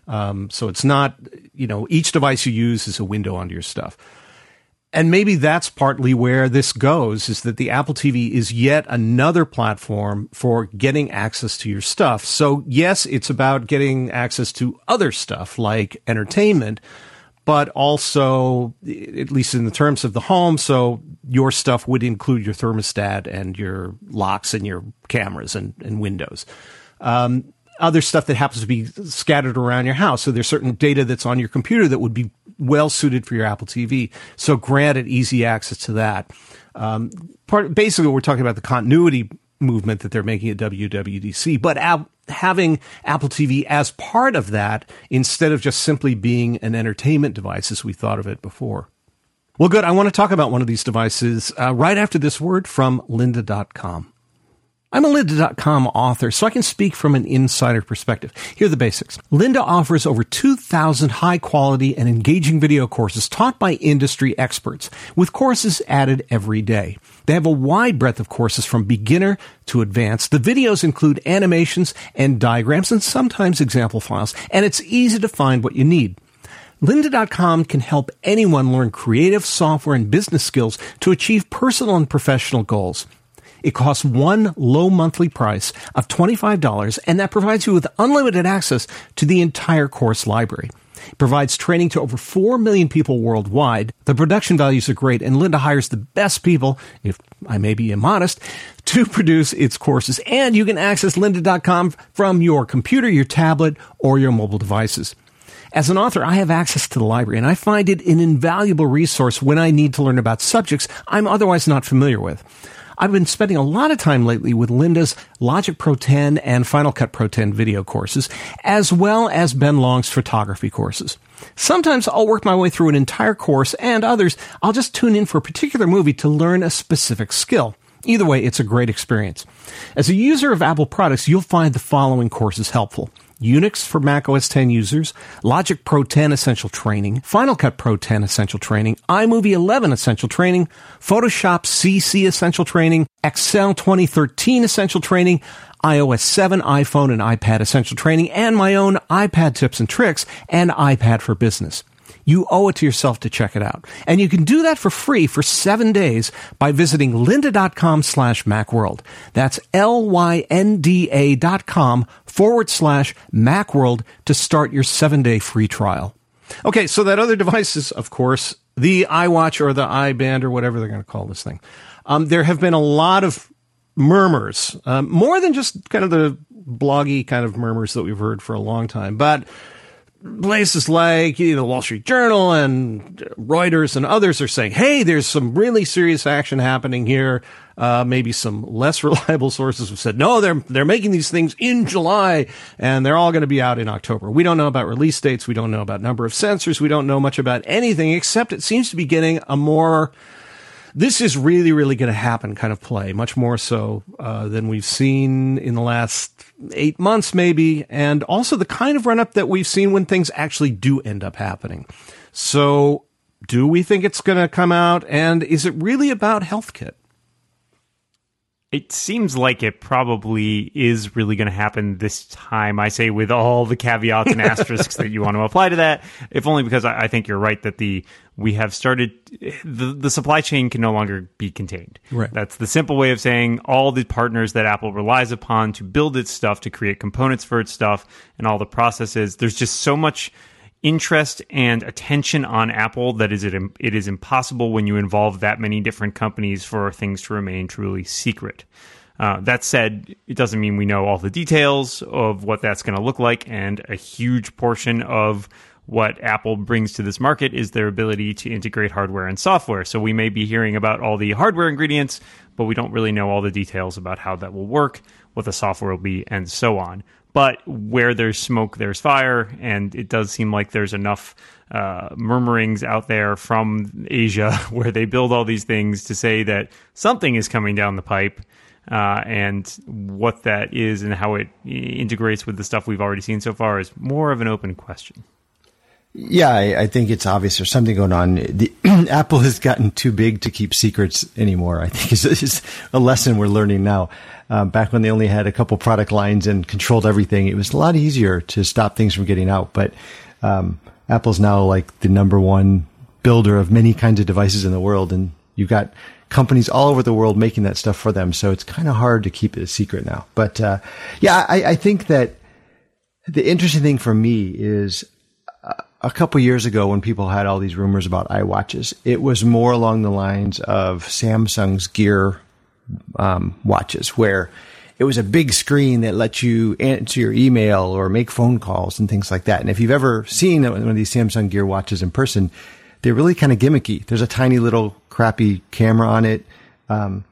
Um, so it's not, you know, each device you use is a window onto your stuff. And maybe that's partly where this goes is that the Apple TV is yet another platform for getting access to your stuff. So yes, it's about getting access to other stuff like entertainment, but also, at least in the terms of the home, so your stuff would include your thermostat and your locks and your cameras and, and windows. Um, other stuff that happens to be scattered around your house. So there's certain data that's on your computer that would be well suited for your Apple TV. So granted easy access to that. Um, part, basically, we're talking about the continuity movement that they're making at WWDC, but ab- having Apple TV as part of that instead of just simply being an entertainment device as we thought of it before. Well, good. I want to talk about one of these devices uh, right after this word from lynda.com. I'm a lynda.com author, so I can speak from an insider perspective. Here are the basics. Lynda offers over 2,000 high quality and engaging video courses taught by industry experts, with courses added every day. They have a wide breadth of courses from beginner to advanced. The videos include animations and diagrams and sometimes example files, and it's easy to find what you need. Lynda.com can help anyone learn creative software and business skills to achieve personal and professional goals. It costs one low monthly price of $25, and that provides you with unlimited access to the entire course library. It provides training to over 4 million people worldwide. The production values are great, and Lynda hires the best people, if I may be immodest, to produce its courses. And you can access lynda.com from your computer, your tablet, or your mobile devices. As an author, I have access to the library, and I find it an invaluable resource when I need to learn about subjects I'm otherwise not familiar with. I've been spending a lot of time lately with Lynda's Logic Pro 10 and Final Cut Pro 10 video courses, as well as Ben Long's photography courses. Sometimes I'll work my way through an entire course, and others I'll just tune in for a particular movie to learn a specific skill. Either way, it's a great experience. As a user of Apple products, you'll find the following courses helpful. Unix for Mac OS 10 users, Logic Pro 10 Essential Training, Final Cut Pro 10 Essential Training, iMovie 11 Essential Training, Photoshop CC Essential Training, Excel 2013 Essential Training, iOS 7, iPhone, and iPad Essential Training, and my own iPad tips and tricks and iPad for Business. You owe it to yourself to check it out. And you can do that for free for seven days by visiting lynda.com slash macworld. That's L-Y-N-D-A dot com forward slash macworld to start your seven day free trial. Okay, so that other device is, of course, the iWatch or the iBand or whatever they're going to call this thing. Um, there have been a lot of murmurs, um, more than just kind of the bloggy kind of murmurs that we've heard for a long time, but places like you know, the Wall Street Journal and Reuters and others are saying, hey, there's some really serious action happening here. Uh, maybe some less reliable sources have said, no, they're, they're making these things in July and they're all going to be out in October. We don't know about release dates. We don't know about number of sensors. We don't know much about anything except it seems to be getting a more, this is really, really going to happen kind of play, much more so uh, than we've seen in the last eight months, maybe, and also the kind of run up that we've seen when things actually do end up happening. So, do we think it's going to come out? And is it really about HealthKit?
It seems like it probably is really going to happen this time. I say with all the caveats and asterisks that you want to apply to that, if only because I, I think you're right that the we have started the the supply chain can no longer be contained.
Right.
That's the simple way of saying all the partners that Apple relies upon to build its stuff, to create components for its stuff, and all the processes. There's just so much interest and attention on Apple that is it it is impossible when you involve that many different companies for things to remain truly secret. Uh, that said, it doesn't mean we know all the details of what that's going to look like, and a huge portion of what Apple brings to this market is their ability to integrate hardware and software. So we may be hearing about all the hardware ingredients, but we don't really know all the details about how that will work, what the software will be, and so on. But where there's smoke, there's fire, and it does seem like there's enough uh, murmurings out there from Asia where they build all these things to say that something is coming down the pipe. Uh, and what that is and how it integrates with the stuff we've already seen so far is more of an open question.
Yeah, I, I, think it's obvious there's something going on. The, Apple has gotten too big to keep secrets anymore. I think is, is a lesson we're learning now. Um, back when they only had a couple product lines and controlled everything, it was a lot easier to stop things from getting out. But um, Apple's now like the number one builder of many kinds of devices in the world, and you've got companies all over the world making that stuff for them. So it's kind of hard to keep it a secret now. But uh, yeah, I, I, think that the interesting thing for me is a couple years ago when people had all these rumors about iWatches, it was more along the lines of Samsung's Gear um, watches, where it was a big screen that lets you answer your email or make phone calls and things like that. And if you've ever seen one of these Samsung Gear watches in person, they're really kind of gimmicky. There's a tiny little crappy camera on it. Um,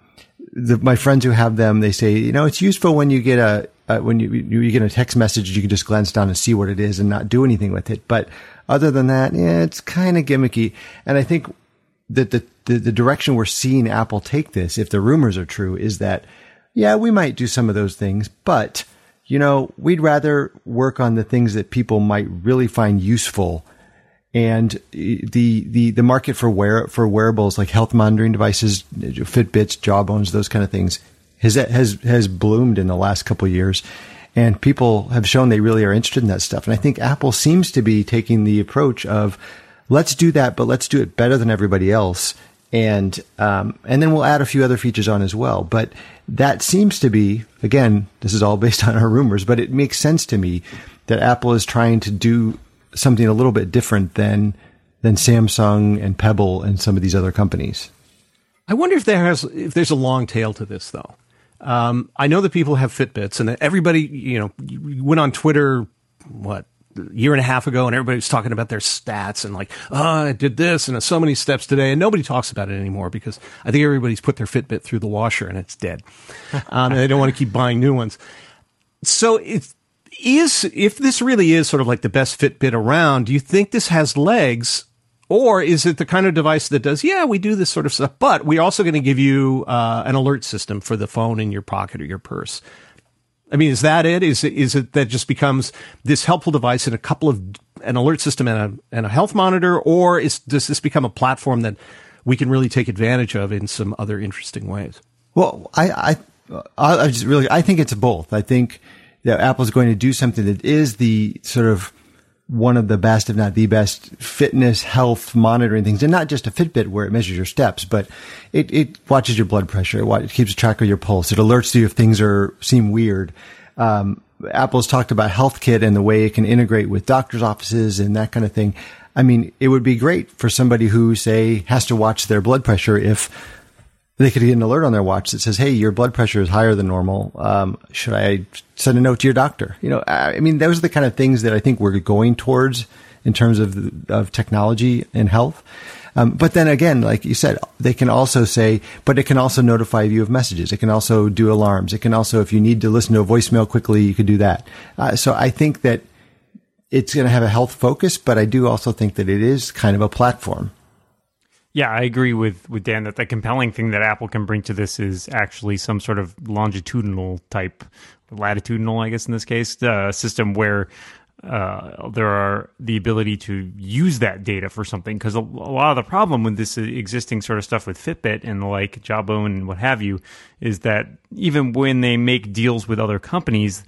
the, my friends who have them, they say, you know, it's useful when you get a, uh, when you, you get a text message, you can just glance down and see what it is and not do anything with it. But other than that, yeah, it's kind of gimmicky. And I think that the, the, the direction we're seeing Apple take this, if the rumors are true, is that yeah, we might do some of those things, but you know, we'd rather work on the things that people might really find useful. And the, the, the market for wear, for wearables like health monitoring devices, Fitbits, Jawbones, those kind of things has, has, has bloomed in the last couple years. And people have shown they really are interested in that stuff. And I think Apple seems to be taking the approach of let's do that, but let's do it better than everybody else and um, and then we'll add a few other features on as well. But that seems to be again, this is all based on our rumors, but it makes sense to me that Apple is trying to do something a little bit different than than Samsung and Pebble and some of these other companies.
I wonder if there has if there's a long tail to this though. Um, I know that people have Fitbits, and that everybody, you know, went on Twitter, what year and a half ago and everybody was talking about their stats and like, oh, I did this and so many steps today. And nobody talks about it anymore because I think everybody's put their Fitbit through the washer and it's dead. um, and they don't want to keep buying new ones. So it is, if this really is sort of like the best Fitbit around, do you think this has legs? Or is it the kind of device that does, yeah, we do this sort of stuff, but we're also going to give you uh, an alert system for the phone in your pocket or your purse? I mean, is that it? Is it, is it that just becomes this helpful device and a couple of an alert system and a and a health monitor, or is does this become a platform that we can really take advantage of in some other interesting ways?
Well, I I I just really I think it's both. I think that Apple's going to do something that is the sort of one of the best, if not the best, fitness health monitoring things, and not just a Fitbit where it measures your steps, but it, it watches your blood pressure, it, keeps track of your pulse, it alerts you if things are seem weird. Um, Apple's talked about HealthKit and the way it can integrate with doctors' offices and that kind of thing. I mean, it would be great for somebody who, say, has to watch their blood pressure if they could get an alert on their watch that says, "Hey, your blood pressure is higher than normal. Um, should I send a note to your doctor?" You know, I mean, those are the kind of things that I think we're going towards in terms of of technology and health. Um, but then again, like you said, they can also say, but it can also notify you of messages. It can also do alarms. It can also, if you need to listen to a voicemail quickly, you could do that. Uh, so I think that it's going to have a health focus, but I do also think that it is kind of a platform.
Yeah, I agree with, with Dan that the compelling thing that Apple can bring to this is actually some sort of longitudinal type, latitudinal, I guess in this case, uh, system where uh, there are the ability to use that data for something. Because a, a, lot of the problem with this existing sort of stuff with Fitbit and the like, Jawbone and what have you, is that even when they make deals with other companies,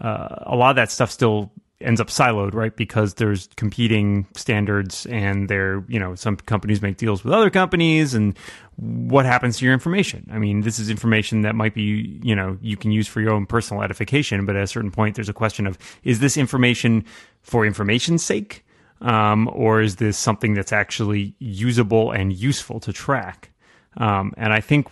uh, a lot of that stuff still ends up siloed, right? Because there's competing standards and there, you know, some companies make deals with other companies and what happens to your information? I mean, this is information that might be, you know, you can use for your own personal edification, but at a certain point, there's a question of, is this information for information's sake? Um, or is this something that's actually usable and useful to track? Um, and I think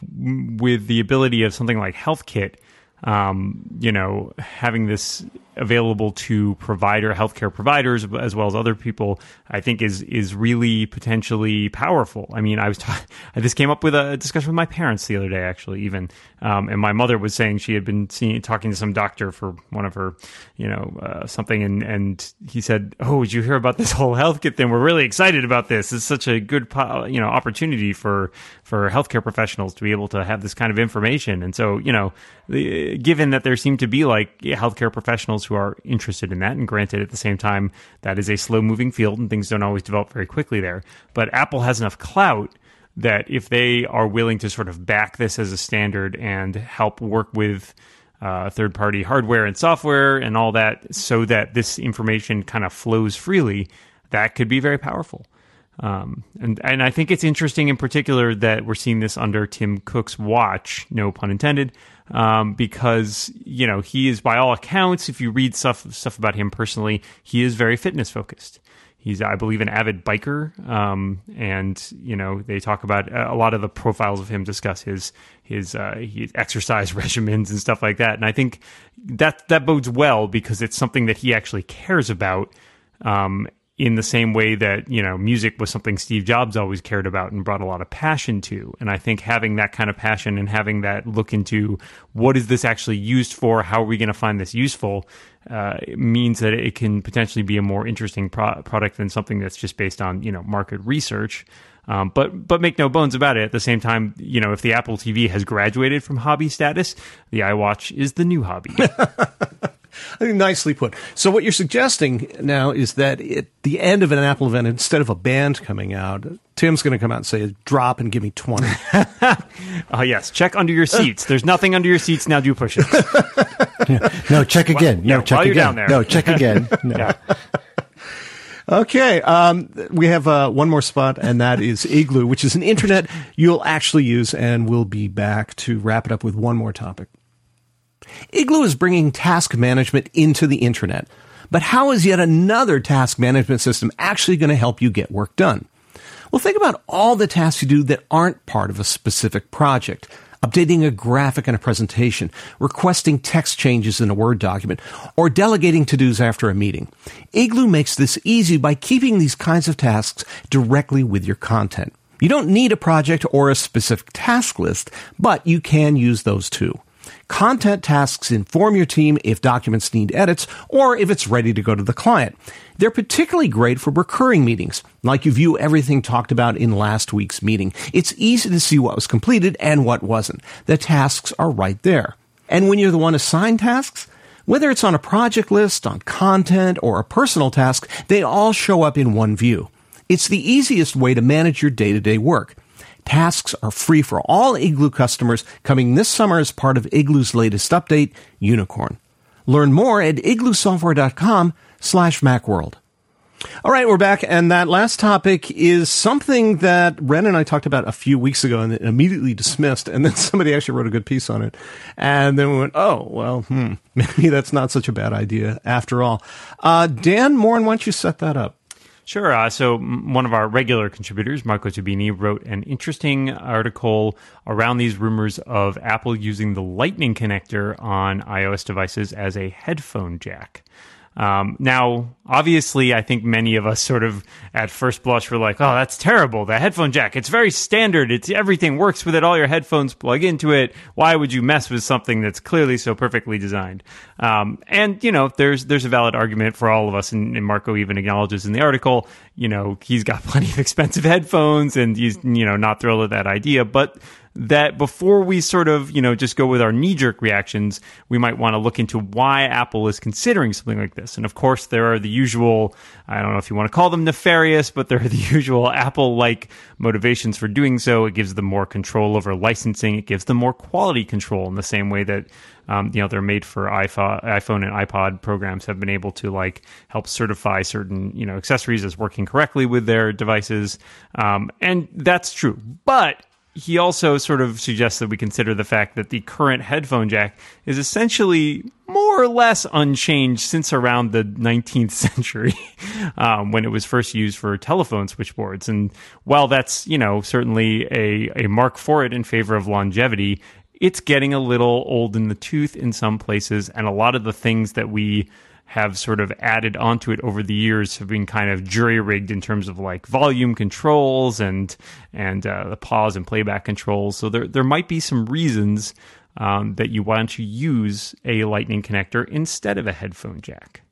with the ability of something like HealthKit, um, you know, having this available to provider healthcare providers as well as other people, I think is is really potentially powerful. I mean, I was this came up with a discussion with my parents the other day, actually, even, um, and my mother was saying she had been seeing, talking to some doctor for one of her, you know, uh, something, and and he said, "Oh, did you hear about this whole HealthKit thing? We're really excited about this. It's such a good, you know, opportunity for for healthcare professionals to be able to have this kind of information." And so, you know, the, given that there seem to be like healthcare professionals who are interested in that. And granted, at the same time, that is a slow moving field and things don't always develop very quickly there. But Apple has enough clout that if they are willing to sort of back this as a standard and help work with uh, third party hardware and software and all that so that this information kind of flows freely, that could be very powerful. Um, and and I think it's interesting in particular that we're seeing this under Tim Cook's watch, no pun intended, um, because you know he is by all accounts, if you read stuff stuff about him personally, he is very fitness focused. He's, I believe, an avid biker, um, and you know they talk about uh, a lot of the profiles of him discuss his his, uh, his exercise regimens and stuff like that. And I think that that bodes well because it's something that he actually cares about, um, in the same way that you know music was something Steve Jobs always cared about and brought a lot of passion to. And I think having that kind of passion and having that look into what is this actually used for, how are we going to find this useful, uh, means that it can potentially be a more interesting pro- product than something that's just based on you know market research. Um, but but make no bones about it. At the same time, you know, if the Apple TV has graduated from hobby status, the iWatch is the new hobby.
I think nicely put. So what you're suggesting now is that at the end of an Apple event, instead of a band coming out, Tim's going to come out and say, "Drop and give me 20.
Oh yes, check under your seats. There's nothing under your seats now. Do push-ups.
No, check again.
yeah,
no, check
while you're
again.
down there.
No, check again. No.
Yeah.
Okay, um, we have uh, one more spot, and that is Igloo, which is an intranet you'll actually use, and we'll be back to wrap it up with one more topic. Igloo is bringing task management into the intranet, but how is yet another task management system actually going to help you get work done? Well, think about all the tasks you do that aren't part of a specific project. Updating a graphic in a presentation, requesting text changes in a Word document, or delegating to-dos after a meeting. Igloo makes this easy by keeping these kinds of tasks directly with your content. You don't need a project or a specific task list, but you can use those too. Content tasks inform your team if documents need edits or if it's ready to go to the client. They're particularly great for recurring meetings, like you view everything talked about in last week's meeting. It's easy to see what was completed and what wasn't. The tasks are right there. And when you're the one assigned tasks, whether it's on a project list, on content, or a personal task, they all show up in one view. It's the easiest way to manage your day-to-day work. Tasks are free for all Igloo customers coming this summer as part of Igloo's latest update, Unicorn. Learn more at igloosoftware.com slash macworld. All right, we're back, and that last topic is something that Ren and I talked about a few weeks ago and immediately dismissed, and then somebody actually wrote a good piece on it. And then we went, oh, well, hmm, maybe that's not such a bad idea after all. Uh, Dan Moren, why don't you set that up?
Sure. Uh, so, one of our regular contributors, Marco Tabini, wrote an interesting article around these rumors of Apple using the Lightning connector on iOS devices as a headphone jack. Um, now, obviously, I think many of us sort of at first blush were like, "Oh, that's terrible! The headphone jack. It's very standard. It's everything works with it. All your headphones plug into it. Why would you mess with something that's clearly so perfectly designed?" Um, and you know, there's there's a valid argument for all of us, and, and Marco even acknowledges in the article, you know, he's got plenty of expensive headphones, and he's you know not thrilled at that idea, but that before we sort of, you know, just go with our knee jerk reactions, we might want to look into why Apple is considering something like this. And of course, there are the usual, I don't know if you want to call them nefarious, but there are the usual Apple like motivations for doing so. It gives them more control over licensing, it gives them more quality control in the same way that. Um, you know they're made for iPhone, and iPod programs have been able to like help certify certain you know accessories as working correctly with their devices, um, and that's true. But he also sort of suggests that we consider the fact that the current headphone jack is essentially more or less unchanged since around the 19th century um, when it was first used for telephone switchboards. And while that's, you know, certainly a, a mark for it in favor of longevity, it's getting a little old in the tooth in some places. And a lot of the things that we have sort of added onto it over the years have been kind of jury rigged in terms of like volume controls and and uh, the pause and playback controls. So there there might be some reasons um, that you want to use a Lightning connector instead of a headphone jack.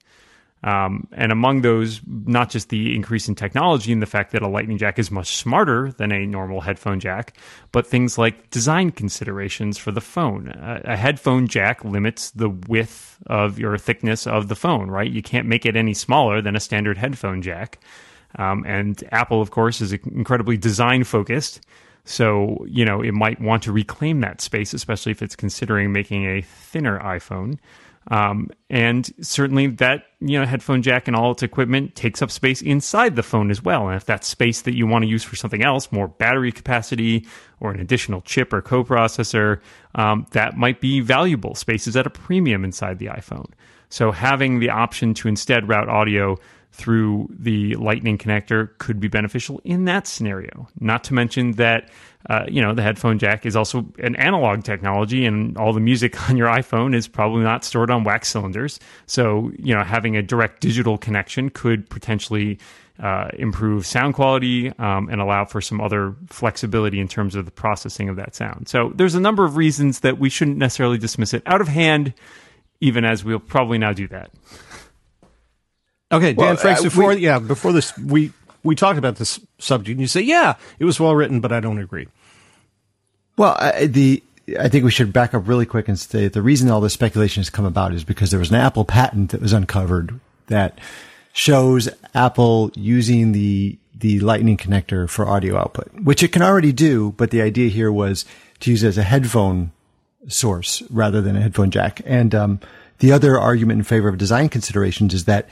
Um, and among those, not just the increase in technology and the fact that a lightning jack is much smarter than a normal headphone jack, but things like design considerations for the phone. A, a headphone jack limits the width of your thickness of the phone, right? You can't make it any smaller than a standard headphone jack. Um, and Apple, of course, is incredibly design focused. So, you know, it might want to reclaim that space, especially if it's considering making a thinner iPhone. Um, and certainly that, you know, headphone jack and all its equipment takes up space inside the phone as well. And if that's space that you want to use for something else, more battery capacity or an additional chip or coprocessor, um, that might be valuable. Space is at a premium inside the iPhone. So having the option to instead route audio through the lightning connector could be beneficial in that scenario. Not to mention that uh, you know the headphone jack is also an analog technology, and all the music on your iPhone is probably not stored on wax cylinders. So you know having a direct digital connection could potentially uh, improve sound quality um, and allow for some other flexibility in terms of the processing of that sound. So there's a number of reasons that we shouldn't necessarily dismiss it out of hand, even as we'll probably now do that.
Okay, Dan
Well,
Franks.
uh,
Before
we-
yeah, before this, we we talked about this subject, and you say, yeah, it was well written, but I don't agree.
Well, I, the I think we should back up really quick and say the reason all this speculation has come about is because there was an Apple patent that was uncovered that shows Apple using the the Lightning connector for audio output, which it can already do. But the idea here was to use it as a headphone source rather than a headphone jack. And um, the other argument in favor of design considerations is that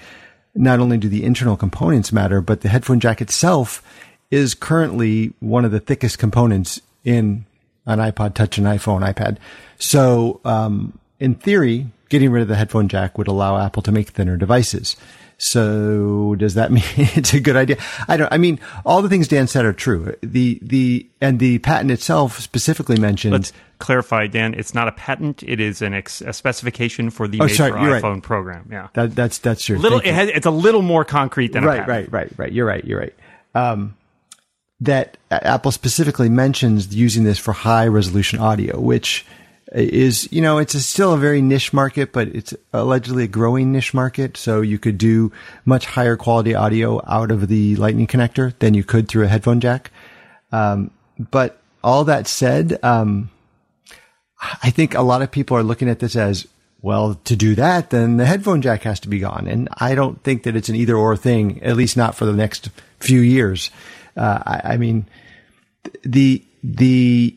not only do the internal components matter, but the headphone jack itself is currently one of the thickest components in an iPod Touch, an iPhone, iPad. So, um, in theory, getting rid of the headphone jack would allow Apple to make thinner devices. So does that mean it's a good idea? I don't, I mean, all the things Dan said are true. The, the, and the patent itself specifically mentioned.
Let's clarify, Dan. It's not a patent. It is an ex- a specification for the
Oh,
Made
sorry, you're right.
iPhone program. Yeah,
that, that's, that's your
little. It has, it's a little more concrete than a
right, right, right, right. You're right. You're right. Um, that Apple specifically mentions using this for high resolution audio, which is, you know, it's a, still a very niche market, but it's allegedly a growing niche market. So you could do much higher quality audio out of the lightning connector than you could through a headphone jack. Um, but all that said, um, I think a lot of people are looking at this as, well, to do that, then the headphone jack has to be gone. And I don't think that it's an either or thing, at least not for the next few years. Uh, I, I mean, the, the,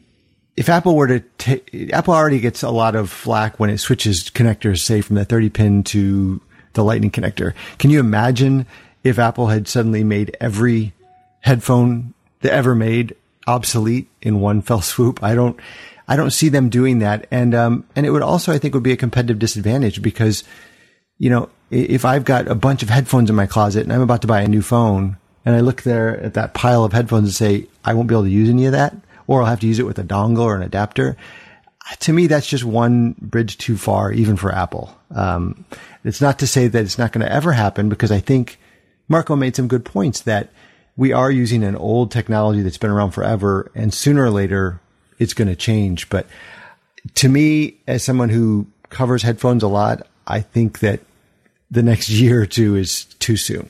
if Apple were to take, Apple already gets a lot of flack when it switches connectors, say from the 30 pin to the lightning connector. Can you imagine if Apple had suddenly made every headphone that ever made obsolete in one fell swoop? I don't, I don't see them doing that. And, um, and it would also, I think would be a competitive disadvantage because, you know, if I've got a bunch of headphones in my closet and I'm about to buy a new phone and I look there at that pile of headphones and say, I won't be able to use any of that, or I'll have to use it with a dongle or an adapter. To me, that's just one bridge too far, even for Apple. Um, it's not to say that it's not going to ever happen because I think Marco made some good points that we are using an old technology that's been around forever and sooner or later it's going to change. But to me, as someone who covers headphones a lot, I think that the next year or two is too soon.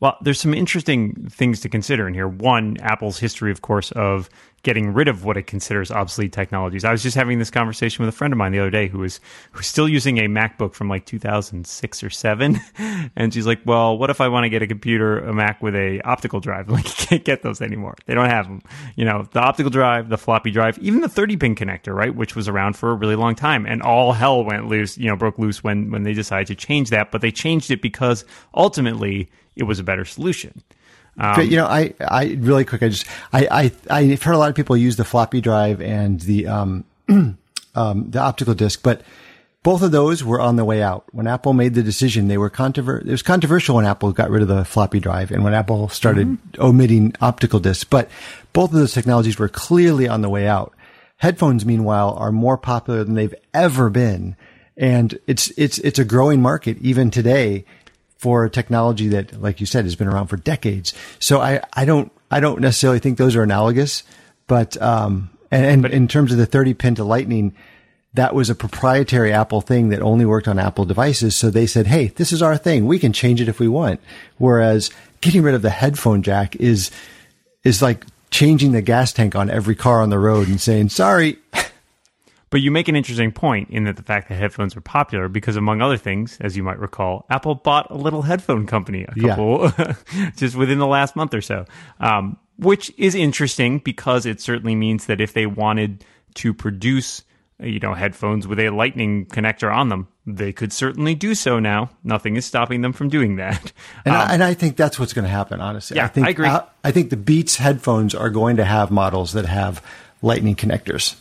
Well, there's some interesting things to consider in here. One, Apple's history, of course, of getting rid of what it considers obsolete technologies. I was just having this conversation with a friend of mine the other day who was who's still using a MacBook from like 2006 or seven, and she's like, "Well, what if I want to get a computer, a Mac with a optical drive? Like, you can't get those anymore. They don't have them. You know, the optical drive, the floppy drive, even the 30 pin connector, right, which was around for a really long time, and all hell went loose. You know, broke loose when when they decided to change that, but they changed it because ultimately it was a better solution.
But you know, I, I really quick, I just, I, I, I've heard a lot of people use the floppy drive and the, um, um, the optical disc, but both of those were on the way out. When Apple made the decision, they were controver- it was controversial when Apple got rid of the floppy drive and when Apple started omitting optical discs, but both of those technologies were clearly on the way out. Headphones, meanwhile, are more popular than they've ever been. And it's, it's, it's a growing market even today for a technology that, like you said, has been around for decades. So I, I don't, I don't necessarily think those are analogous, but, um, and, and in terms of the 30 pin to lightning, that was a proprietary Apple thing that only worked on Apple devices. So they said, Hey, this is our thing. We can change it if we want. Whereas getting rid of the headphone jack is, is like changing the gas tank on every car on the road and saying, sorry.
But you make an interesting point in that the fact that headphones are popular because, among other things, as you might recall, Apple bought a little headphone company a
Yeah.
couple just within the last month or so, um, which is interesting because it certainly means that if they wanted to produce you know headphones with a lightning connector on them they could certainly do so now. Nothing is stopping them from doing that.
And, um, I, and I think that's what's going to happen, honestly.
Yeah,
I, think,
I agree.
I, I think the Beats headphones are going to have models that have lightning connectors.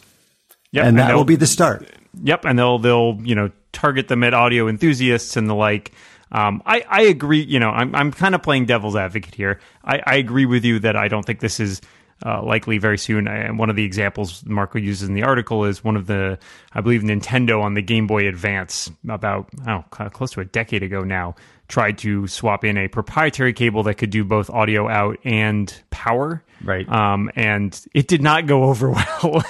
Yep,
and that will be the start.
Yep, and they'll they'll you know target them at audio enthusiasts and the like. Um, I, I agree. You know, I'm I'm kind of playing devil's advocate here. I, I agree with you that I don't think this is uh, likely very soon. And one of the examples Marco uses in the article is one of the, I believe, Nintendo on the Game Boy Advance about oh close to a decade ago now tried to swap in a proprietary cable that could do both audio out and power.
Right.
Um, and it did not go over well.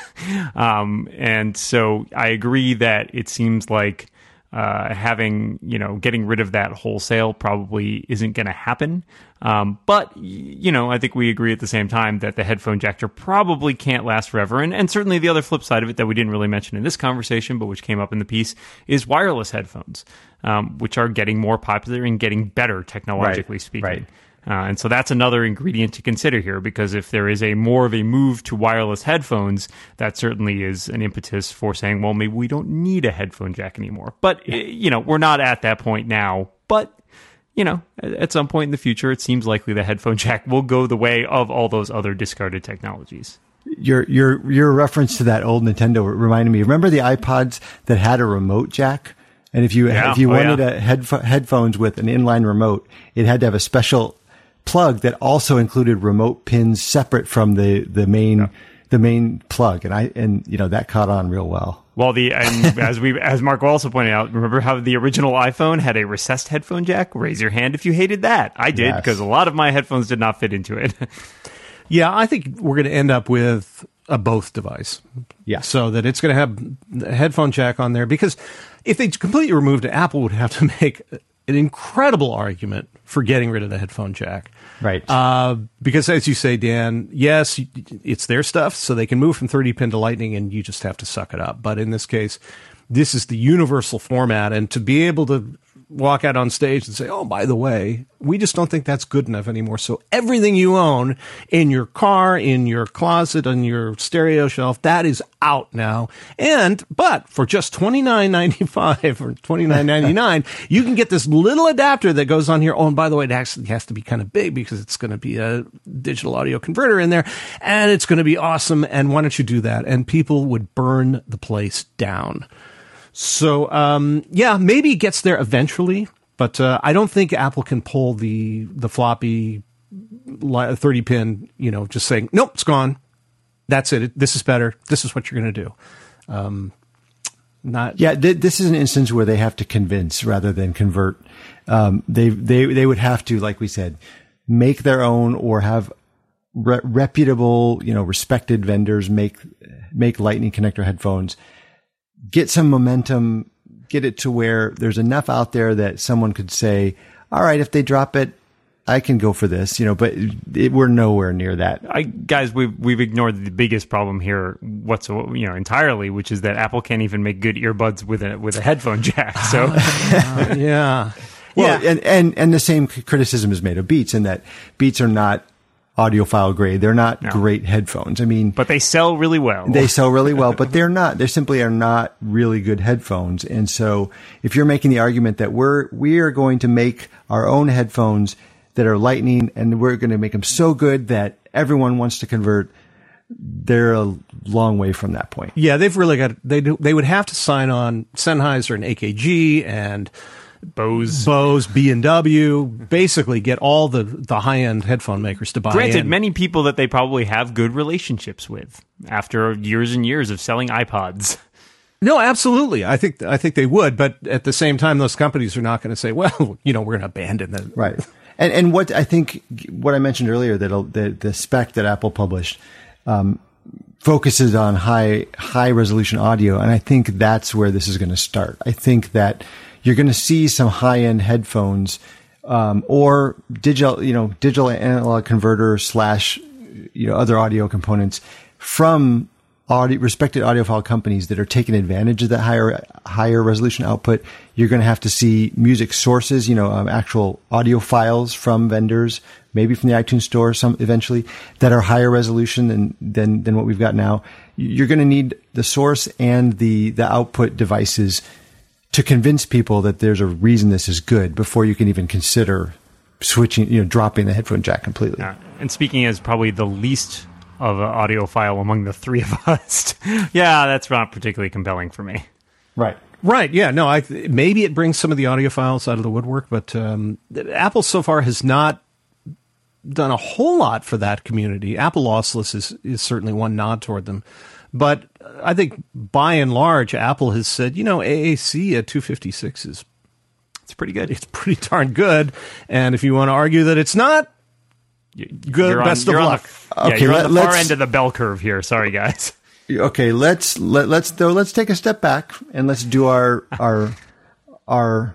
um, and so I agree that it seems like uh, having you know getting rid of that wholesale probably isn't going to happen. Um, but you know, I think we agree at the same time that the headphone jacker probably can't last forever. And, and certainly the other flip side of it that we didn't really mention in this conversation, but which came up in the piece, is wireless headphones, um, which are getting more popular and getting better technologically
right,
speaking.
Right.
Uh, and so that's another ingredient to consider here because if there is a more of a move to wireless headphones, that certainly is an impetus for saying, well, maybe we don't need a headphone jack anymore. But, yeah. you know, we're not at that point now. But, you know, at some point in the future, it seems likely the headphone jack will go the way of all those other discarded technologies.
Your your your reference to that old Nintendo reminded me. Remember the iPods that had a remote jack? And if you
yeah.
if you
oh,
wanted
yeah.
a headf- headphones with an inline remote, it had to have a special plug that also included remote pins separate from the the main yeah. the main plug, and I and you know that caught on real well.
Well, the and as we as Mark also pointed out, remember how the original iPhone had a recessed headphone jack? Raise your hand if you hated that. I did because yes. a lot of my headphones did not fit into it.
yeah, I think we're going to end up with a both device.
Yeah.
So that it's going to have a headphone jack on there because if they completely removed it, Apple would have to make an incredible argument for getting rid of the headphone jack.
Right.
Uh, because as you say, Dan, yes, it's their stuff, so they can move from 30 pin to lightning and you just have to suck it up. But in this case, this is the universal format. And to be able to walk out on stage and say, "Oh, by the way, we just don't think that's good enough anymore." So everything you own in your car, in your closet, on your stereo shelf, that is out now. And but for just twenty nine ninety five or twenty nine ninety nine, you can get this little adapter that goes on here. Oh, and by the way, it actually has to be kind of big because it's going to be a digital audio converter in there, and it's going to be awesome. And why don't you do that? And people would burn the place down. So um, yeah, maybe it gets there eventually, but uh, I don't think Apple can pull the the floppy thirty pin. You know, just saying nope, it's gone. That's it. This is better. This is what you're going to do. Um, not
yeah. Th- this is an instance where they have to convince rather than convert. Um, they they they would have to, like we said, make their own or have re- reputable, you know, respected vendors make make Lightning connector headphones get some momentum, get it to where there's enough out there that someone could say, all right, if they drop it, I can go for this, you know, but it, we're nowhere near that.
I, guys, we've we've ignored the biggest problem here, whatsoever, you know, entirely, which is that Apple can't even make good earbuds with a with a headphone jack. So,
uh, yeah,
well, yeah. and and and the same criticism is made of Beats in that Beats are not audiophile grade. They're not no. great headphones. I mean,
but they sell really well.
They sell really well, but they're not. They simply are not really good headphones. And so, if you're making the argument that we're we are going to make our own headphones that are lightning, and we're going to make them so good that everyone wants to convert, they're a long way from that point.
Yeah, they've really got. They do, they would have to sign on Sennheiser and AKG and
Bose,
Bose, B and W, basically get all the the high end headphone makers to buy.
Granted,
in.
many people that they probably have good relationships with after years and years of selling iPods.
No, absolutely. I think I think they would, but at the same time, those companies are not going to say, "Well, you know, we're going to abandon them."
Right. And and what I think what I mentioned earlier that the the spec that Apple published um, focuses on high high resolution audio, and I think that's where this is going to start. I think that you're going to see some high end headphones um, or digital, you know, digital analog converter slash, you know, other audio components from audio, respected audiophile companies that are taking advantage of that higher higher resolution output. You're going to have to see music sources, you know, um, actual audio files from vendors, maybe from the iTunes store, some eventually that are higher resolution than than than what we've got now. You're going to need the source and the the output devices to convince people that there's a reason this is good before you can even consider switching, you know, dropping the headphone jack completely.
Uh, and speaking as probably the least of an audiophile among the three of us, yeah, that's not particularly compelling for me.
Right.
Right. Yeah. No. I maybe it brings some of the audiophiles out of the woodwork, but um, Apple so far has not done a whole lot for that community. Apple lossless is is certainly one nod toward them, but I think by and large, Apple has said, you know, AAC at 256 is it's pretty good. It's pretty darn good. And if you want to argue that it's not, good.
You're
best
on,
of
you're
luck.
On the, yeah,
Okay,
you're
let-
on the far
let's-
end of the bell curve here. Sorry, guys.
Okay, let's let, let's though let's take a step back and let's do our our our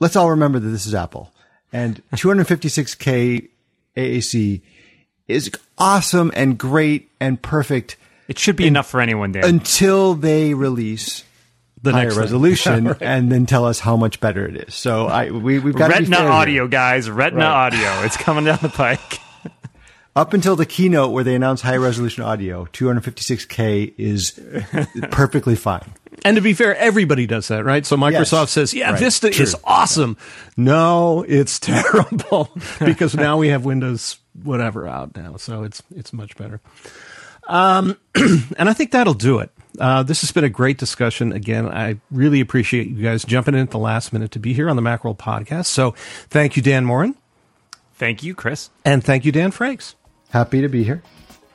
let's all remember that this is Apple and 256k AAC is awesome and great and perfect
It should be enough for anyone, Dan.
until they release
The
higher
next thing.
resolution
Yeah, right.
and then tell us how much better it is. So I we we've got to be
Retina
fair here.
audio, guys. Retina
Right.
audio. It's coming down the pike.
Up until the keynote where they announced high resolution audio, 256k is perfectly fine.
And to be fair, everybody does that, right? So Microsoft
Yes.
says, yeah,
Right.
Vista
True.
is awesome. No, it's terrible because now we have Windows whatever out now. So it's, it's much better. Um, and I think that'll do it. Uh, this has been a great discussion. Again, I really appreciate you guys jumping in at the last minute to be here on the Macworld podcast. So thank you, Dan Moren.
Thank you, Chris.
And thank you, Dan Frakes.
Happy to be here.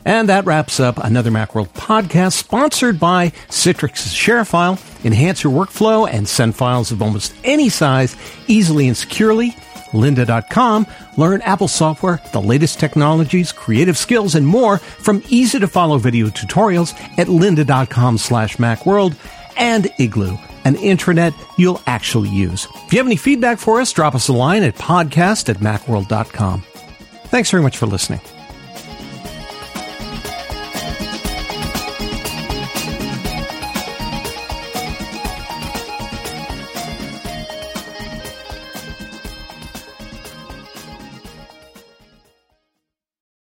And that wraps up another Macworld podcast sponsored by Citrix's ShareFile. Enhance your workflow and send files of almost any size easily and securely. Lynda.com. Learn Apple software, the latest technologies, creative skills, and more from easy to follow video tutorials at lynda.com slash macworld and Igloo, an intranet you'll actually use. If you have any feedback for us, drop us a line at podcast at macworld.com. Thanks very much for listening.